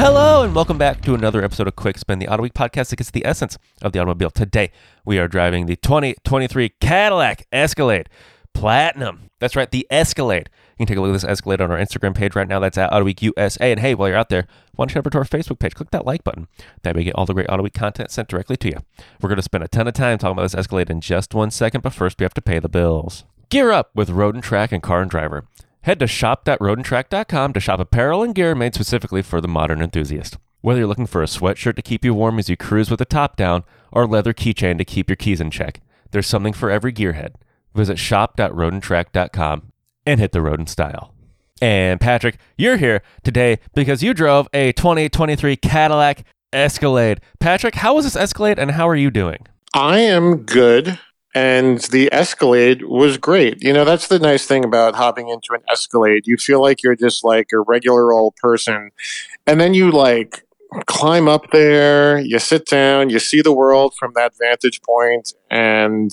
Hello, and welcome back to another episode of Quick Spin, the Autoweek podcast that gets the essence of the automobile. Today, we are driving the 2023 Cadillac Escalade Platinum. That's right, the Escalade. You can take a look at this Escalade on our Instagram page right now. That's at Autoweek USA. And hey, while you're out there, why don't you head over to our Facebook page? Click that like button. That way, you get all the great Autoweek content sent directly to you. We're going to spend a ton of time talking about this Escalade in just one second, but first, we have to pay the bills. Gear up with Road and Track and Car and Driver. Head to shop.roadandtrack.com to shop apparel and gear made specifically for the modern enthusiast. Whether you're looking for a sweatshirt to keep you warm as you cruise with the top down or a leather keychain to keep your keys in check, there's something for every gearhead. Visit shop.roadandtrack.com and hit the road in style. And Patrick, you're here today because you drove a 2023 Cadillac Escalade. Patrick, how was this Escalade and how are you doing? I am good and the Escalade was great. You know, that's the nice thing about hopping into an Escalade. You feel like you're just like a regular old person, and then you like climb up there, you sit down, you see the world from that vantage point, and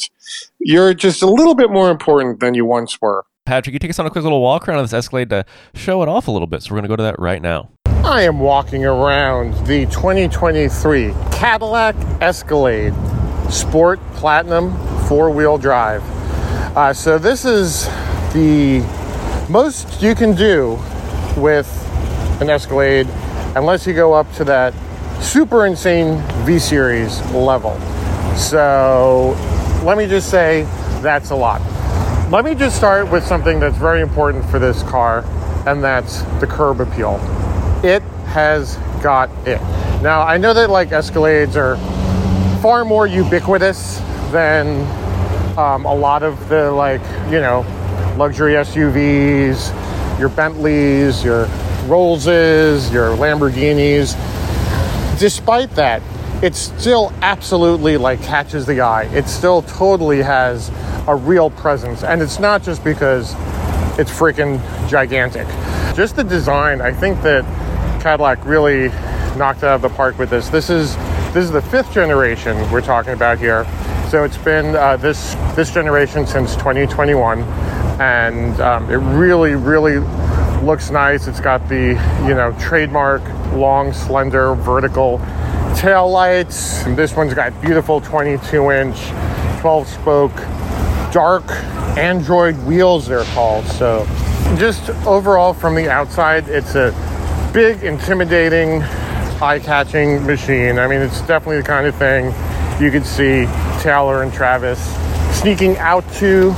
you're just a little bit more important than you once were. Patrick, you take us on a quick little walk around this Escalade to show it off a little bit. So we're going to go to that right now. I am walking around the 2023 Cadillac Escalade Sport Platinum four wheel drive. Uh, so, this is the most you can do with an Escalade unless you go up to that super insane V Series level. So, let me just say that's a lot. Let me just start with something that's very important for this car, and that's the curb appeal. It has got it. Now, I know that like Escalades are far more ubiquitous than um, a lot of the like you know luxury SUVs, your Bentleys, your Rollses, your Lamborghinis. Despite that, it still absolutely like catches the eye. It still totally has a real presence, and it's not just because it's freaking gigantic. Just the design, I think that Cadillac really knocked out of the park with this. This is this is the fifth generation we're talking about here. So it's been uh, this this generation since 2021, and um, it really, really looks nice. It's got the you know trademark long, slender, vertical tail lights. This one's got beautiful 22 inch, 12 spoke, dark Android wheels. They're called. So just overall from the outside, it's a big, intimidating eye-catching machine. I mean, it's definitely the kind of thing you could see Taylor and Travis sneaking out to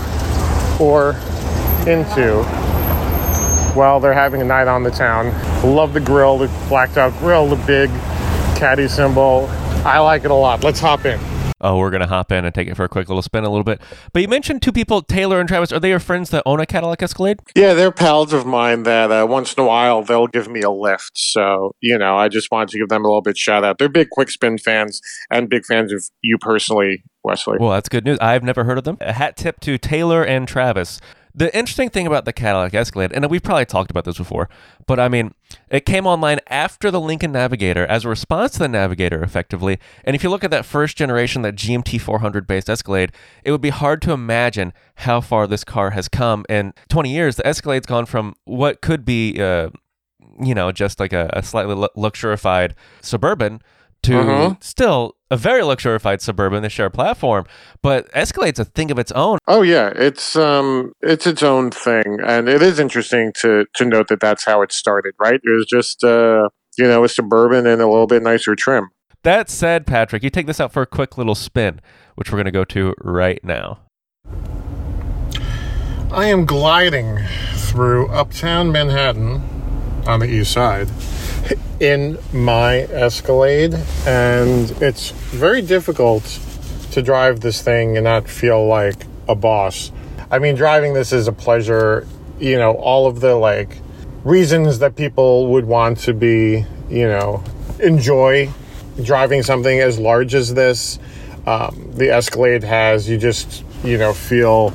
or into while they're having a night on the town. Love the grill, the blacked out grill, the big caddy symbol. I like it a lot. Let's hop in. Oh, we're going to hop in and take it for a quick little spin a little bit. But you mentioned two people, Taylor and Travis. Are they your friends that own a Cadillac Escalade? Yeah, they're pals of mine that uh, once in a while they'll give me a lift. So, you know, I just wanted to give them a little bit shout out. They're big Quick Spin fans and big fans of you personally, Wesley. Well, that's good news. I've never heard of them. A hat tip to Taylor and Travis. The interesting thing about the Cadillac Escalade, and we've probably talked about this before, but I mean, it came online after the Lincoln Navigator as a response to the Navigator, effectively. And if you look at that first generation, that GMT 400 based Escalade, it would be hard to imagine how far this car has come. In 20 years, the Escalade's gone from what could be, uh, you know, just like a, a slightly luxurified suburban to mm-hmm. still a very luxurified suburban they share a platform but escalade's a thing of its own. Oh yeah. It's um it's its own thing. And it is interesting to to note that that's how it started right? It was just uh you know a suburban and a little bit nicer trim. That said patrick you take this out for a quick little spin which we're going to go to right now. I am gliding through uptown manhattan on the east side in my Escalade, and it's very difficult to drive this thing and not feel like a boss. I mean, driving this is a pleasure. You know, all of the like reasons that people would want to be, you know, enjoy driving something as large as this. Um, the Escalade has, you just, you know, feel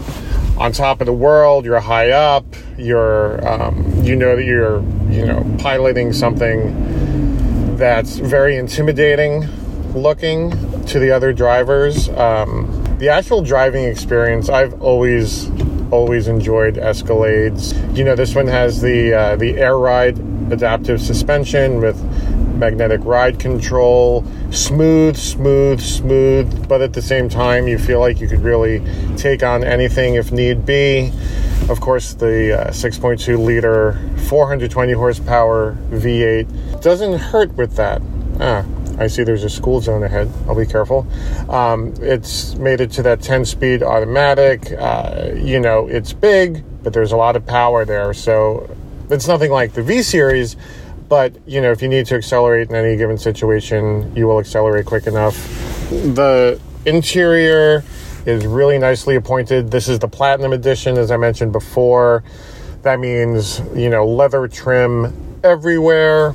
on top of the world. You're high up. You're, um, you know that you're, you know, piloting something that's very intimidating looking to the other drivers. Um, the actual driving experience, I've always, always enjoyed Escalades. You know, this one has the uh, the air ride adaptive suspension with magnetic ride control, smooth, smooth, smooth, but at the same time, you feel like you could really take on anything if need be. Of course, the uh, 6.2 liter, 420 horsepower V8 doesn't hurt with that. Ah, I see there's a school zone ahead. I'll be careful. Um, it's made it to that 10 speed automatic. Uh, you know, it's big, but there's a lot of power there. So it's nothing like the V Series, but you know, if you need to accelerate in any given situation, you will accelerate quick enough. The interior is really nicely appointed. This is the Platinum Edition, as I mentioned before. That means, you know, leather trim everywhere,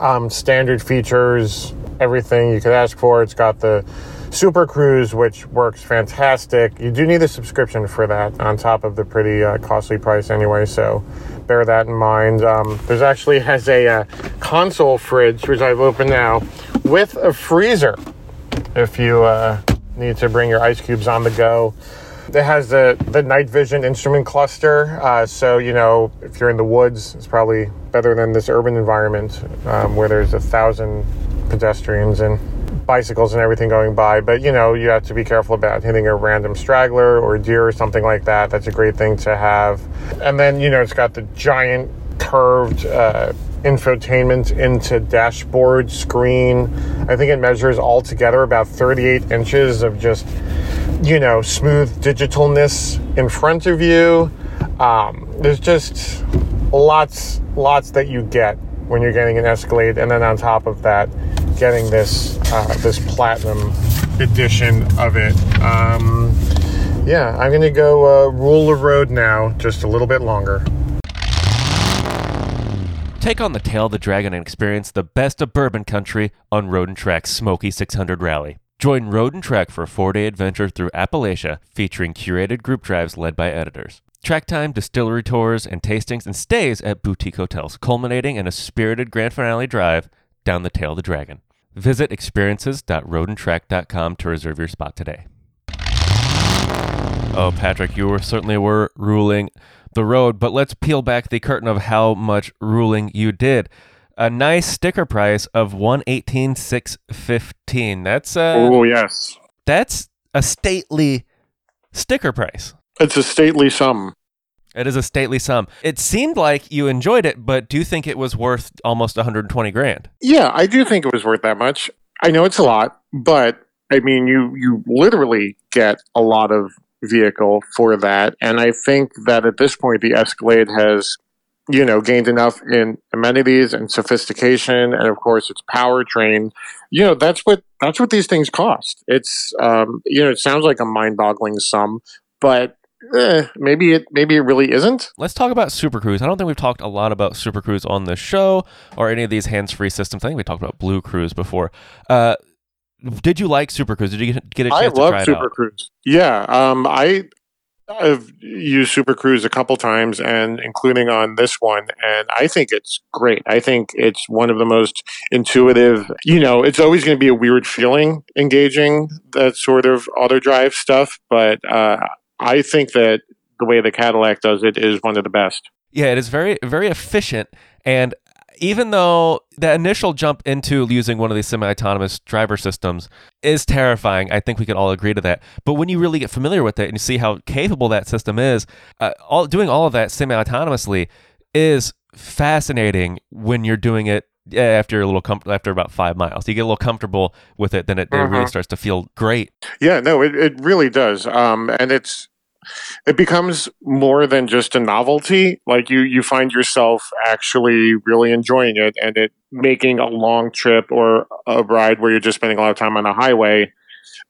um, standard features, everything you could ask for. It's got the Super Cruise, which works fantastic. You do need a subscription for that on top of the pretty uh, costly price anyway, so bear that in mind. Um, there's actually has a uh, console fridge, which I've opened now, with a freezer if you uh, need to bring your ice cubes on the go. It has the, the night vision instrument cluster. Uh, so, you know, if you're in the woods, it's probably better than this urban environment um, where there's a thousand pedestrians and bicycles and everything going by. But, you know, you have to be careful about hitting a random straggler or deer or something like that. That's a great thing to have. And then, you know, it's got the giant curved uh, infotainment into dashboard screen. I think it measures altogether about 38 inches of just, you know, smooth digitalness in front of you. Um, there's just lots, lots that you get when you're getting an Escalade, and then on top of that, getting this uh, this platinum edition of it. Um, yeah, I'm gonna go uh, rule the road now, just a little bit longer. Take on the tail of the dragon and experience the best of bourbon country on Road and Track's Smoky 600 Rally. Join Road and Track for a four-day adventure through Appalachia, featuring curated group drives led by editors. Track time, distillery tours, and tastings and stays at boutique hotels, culminating in a spirited grand finale drive down the tail of the dragon. Visit experiences.roadandtrack.com to reserve your spot today. Oh, Patrick, you were certainly were ruling the road, but let's peel back the curtain of how much ruling you did. A nice sticker price of one eighteen six fifteen. That's uh, Oh yes, that's a stately sticker price. it's a stately sum. It is a stately sum. It seemed like you enjoyed it, but do you think it was worth almost 120 grand? Yeah, I do think it was worth that much. I know it's a lot, but I mean, you you literally get a lot of vehicle for that, and I think that at this point, the Escalade has, you know, gained enough in amenities and sophistication, and of course, its powertrain. You know, that's what that's what these things cost. It's, um, you know, it sounds like a mind-boggling sum, but eh, maybe it maybe it really isn't. Let's talk about Super Cruise. I don't think we've talked a lot about Super Cruise on the show or any of these hands-free systems. I think we talked about BlueCruise before. Uh, did you like Super Cruise? Did you get, a chance I to love try it Super out? Cruise. Yeah, um, I I've used Super Cruise a couple times, and including on this one, and I think it's great. I think it's one of the most intuitive. You know, it's always going to be a weird feeling engaging that sort of auto drive stuff, but uh, I think that the way the Cadillac does it is one of the best. Yeah, it is very very efficient and even though the initial jump into using one of these semi-autonomous driver systems is terrifying, I think we could all agree to that. But when you really get familiar with it and you see how capable that system is, uh, all doing all of that semi-autonomously is fascinating when you're doing it after a little com- after about five miles. You get a little comfortable with it, then it, it really Mhm. starts to feel great. Yeah, no, it, it really does. Um, and it's it becomes more than just a novelty. Like you you find yourself actually really enjoying it and it making a long trip or a ride where you're just spending a lot of time on a highway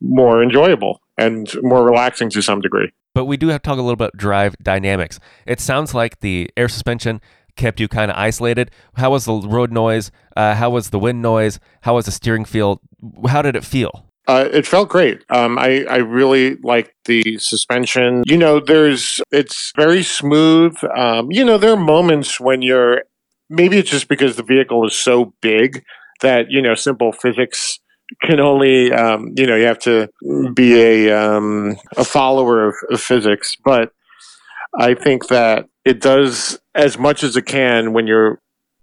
more enjoyable and more relaxing to some degree. But we do have to talk a little about drive dynamics. It sounds like the air suspension kept you kind of isolated. How was the road noise? Uh, how was the wind noise? How was the steering feel? How did it feel? Uh, it felt great. Um, I, I really liked the suspension. You know, there's it's very smooth. Um, you know, there are moments when you're maybe it's just because the vehicle is so big that you know simple physics can only um, you know you have to be a um, a follower of, of physics. But I think that it does as much as it can when you're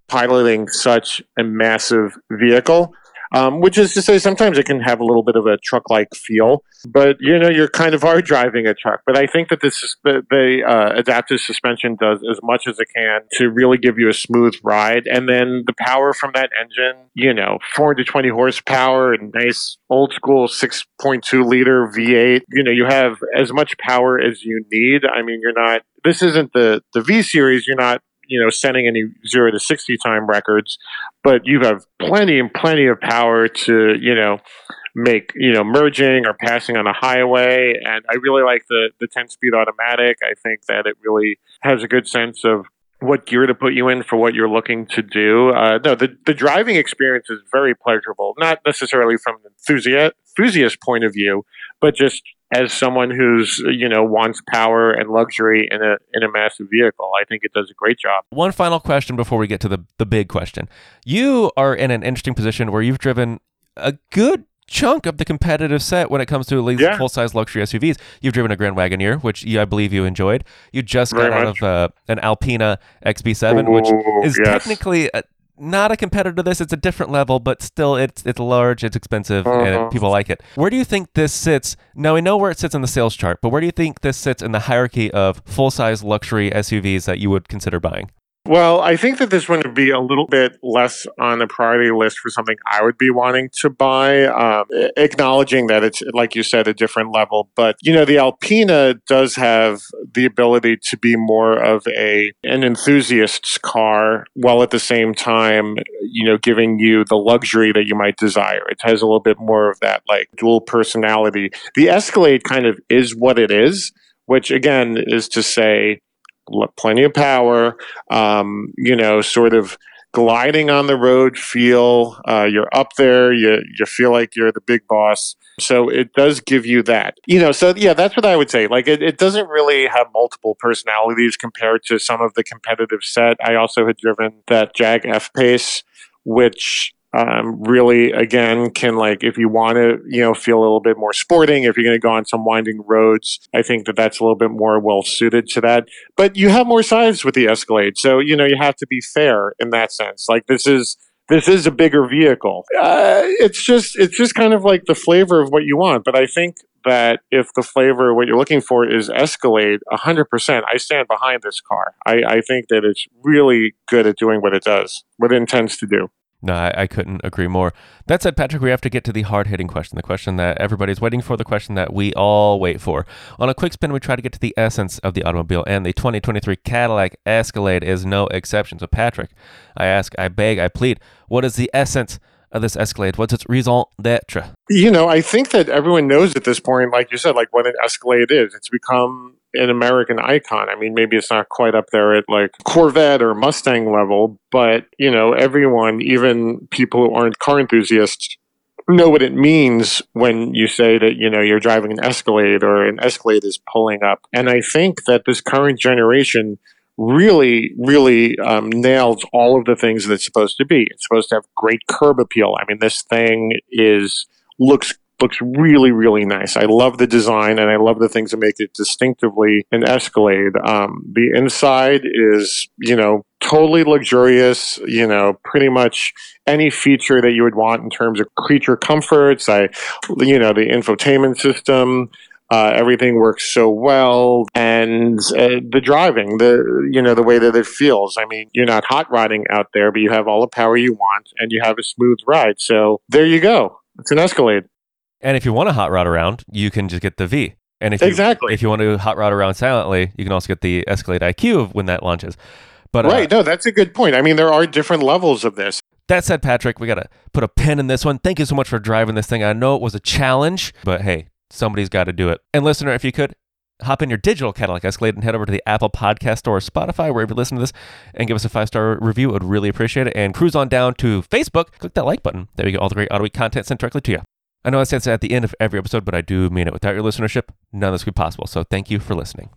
piloting such a massive vehicle um, which is to say sometimes it can have a little bit of a truck like feel but you know you're kind of are driving a truck. But i think that this is the, the uh, adaptive suspension does as much as it can to really give you a smooth ride. And then the power from that engine you know 420 horsepower and nice old school 6.2 liter v8 you know you have as much power as you need. I mean you're not this isn't the the v series you're not you know setting any zero to 60 time records but you have plenty and plenty of power to you know make you know merging or passing on a highway. And i really like the the 10 speed automatic. I think that it really has a good sense of what gear to put you in for what you're looking to do. Uh, no, the, the driving experience is very pleasurable, not necessarily from an enthusiast, enthusiast point of view, but just as someone who's you know wants power and luxury in a in a massive vehicle. I think it does a great job. One final question before we get to the the big question. You are in an interesting position where you've driven a good chunk of the competitive set when it comes to at Yeah. full size luxury SUVs. You've driven a Grand Wagoneer, which you, I believe you enjoyed. You just got Very out of uh, an Alpina XB7, which is yes. technically a, not a competitor to this. It's a different level, but still, it's it's large, it's expensive, Uh-huh. and people like it. Where do you think this sits? Now we know where it sits in the sales chart, but where do you think this sits in the hierarchy of full size luxury SUVs that you would consider buying? Well, I think that this one would be a little bit less on the priority list for something I would be wanting to buy, um, acknowledging that it's, like you said, a different level. But, you know, the Alpina does have the ability to be more of a an enthusiast's car while at the same time, you know, giving you the luxury that you might desire. It has a little bit more of that, like, dual personality. The Escalade kind of is what it is, which, again, is to say, plenty of power, um, you know, sort of gliding on the road feel. Uh, you're up there, you you feel like you're the big boss. So it does give you that, you know. So yeah, that's what I would say. Like it, it doesn't really have multiple personalities compared to some of the competitive set. I also had driven that Jag F Pace, which um, really again can like if you want to you know feel a little bit more sporting if you're going to go on some winding roads i think that that's a little bit more well suited to that. But you have more sides with the escalade so you know you have to be fair in that sense. Like this is this is a bigger vehicle. Uh, it's just it's just kind of like the flavor of what you want but i think that if the flavor what you're looking for is escalade 100% i stand behind this car. I, I think that it's really good at doing what it does what it intends to do No, I, I couldn't agree more. That said, Patrick, we have to get to the hard hitting question, the question that everybody's waiting for, the question that we all wait for. On a quick spin, we try to get to the essence of the automobile, and the 2023 Cadillac Escalade is no exception. So, Patrick, I ask, I beg, I plead, what is the essence of this Escalade? What's its raison d'etre? you know, I think that everyone knows at this point, like you said, like what an Escalade is. It's become an American icon. I mean, maybe it's not quite up there at like Corvette or Mustang level, but you know, everyone, even people who aren't car enthusiasts, know what it means when you say that you know you're driving an Escalade or an Escalade is pulling up. And I think that this current generation really, really um, nails all of the things that it's supposed to be. It's supposed to have great curb appeal. I mean, this thing is looks looks really, really nice. I love the design and I love the things that make it distinctively an Escalade. Um, the inside is, you know, totally luxurious. You know, pretty much any feature that you would want in terms of creature comforts. I, you know, the infotainment system. Uh, everything works so well, and uh, the driving, the you know the way that it feels. I mean, you're not hot rodding out there, but you have all the power you want, and you have a smooth ride. So there you go. It's an Escalade. And if you want to hot rod around, you can just get the V. And if you, Exactly. if you want to hot rod around silently, you can also get the Escalade IQ of when that launches. But uh, Right. No, that's a good point. I mean, there are different levels of this. That said, Patrick, we got to put a pin in this one. Thank you so much for driving this thing. I know it was a challenge, but hey, somebody's got to do it. And listener, if you could, hop in your digital Cadillac Escalade and head over to the Apple Podcast Store or Spotify, wherever you listen to this, and give us a five star review. I would really appreciate it. And cruise on down to Facebook, click that like button. There you go, all the great Autoweek content sent directly to you. I know I say it's at the end of every episode, but I do mean it. Without your listenership, none of this would be possible. So thank you for listening.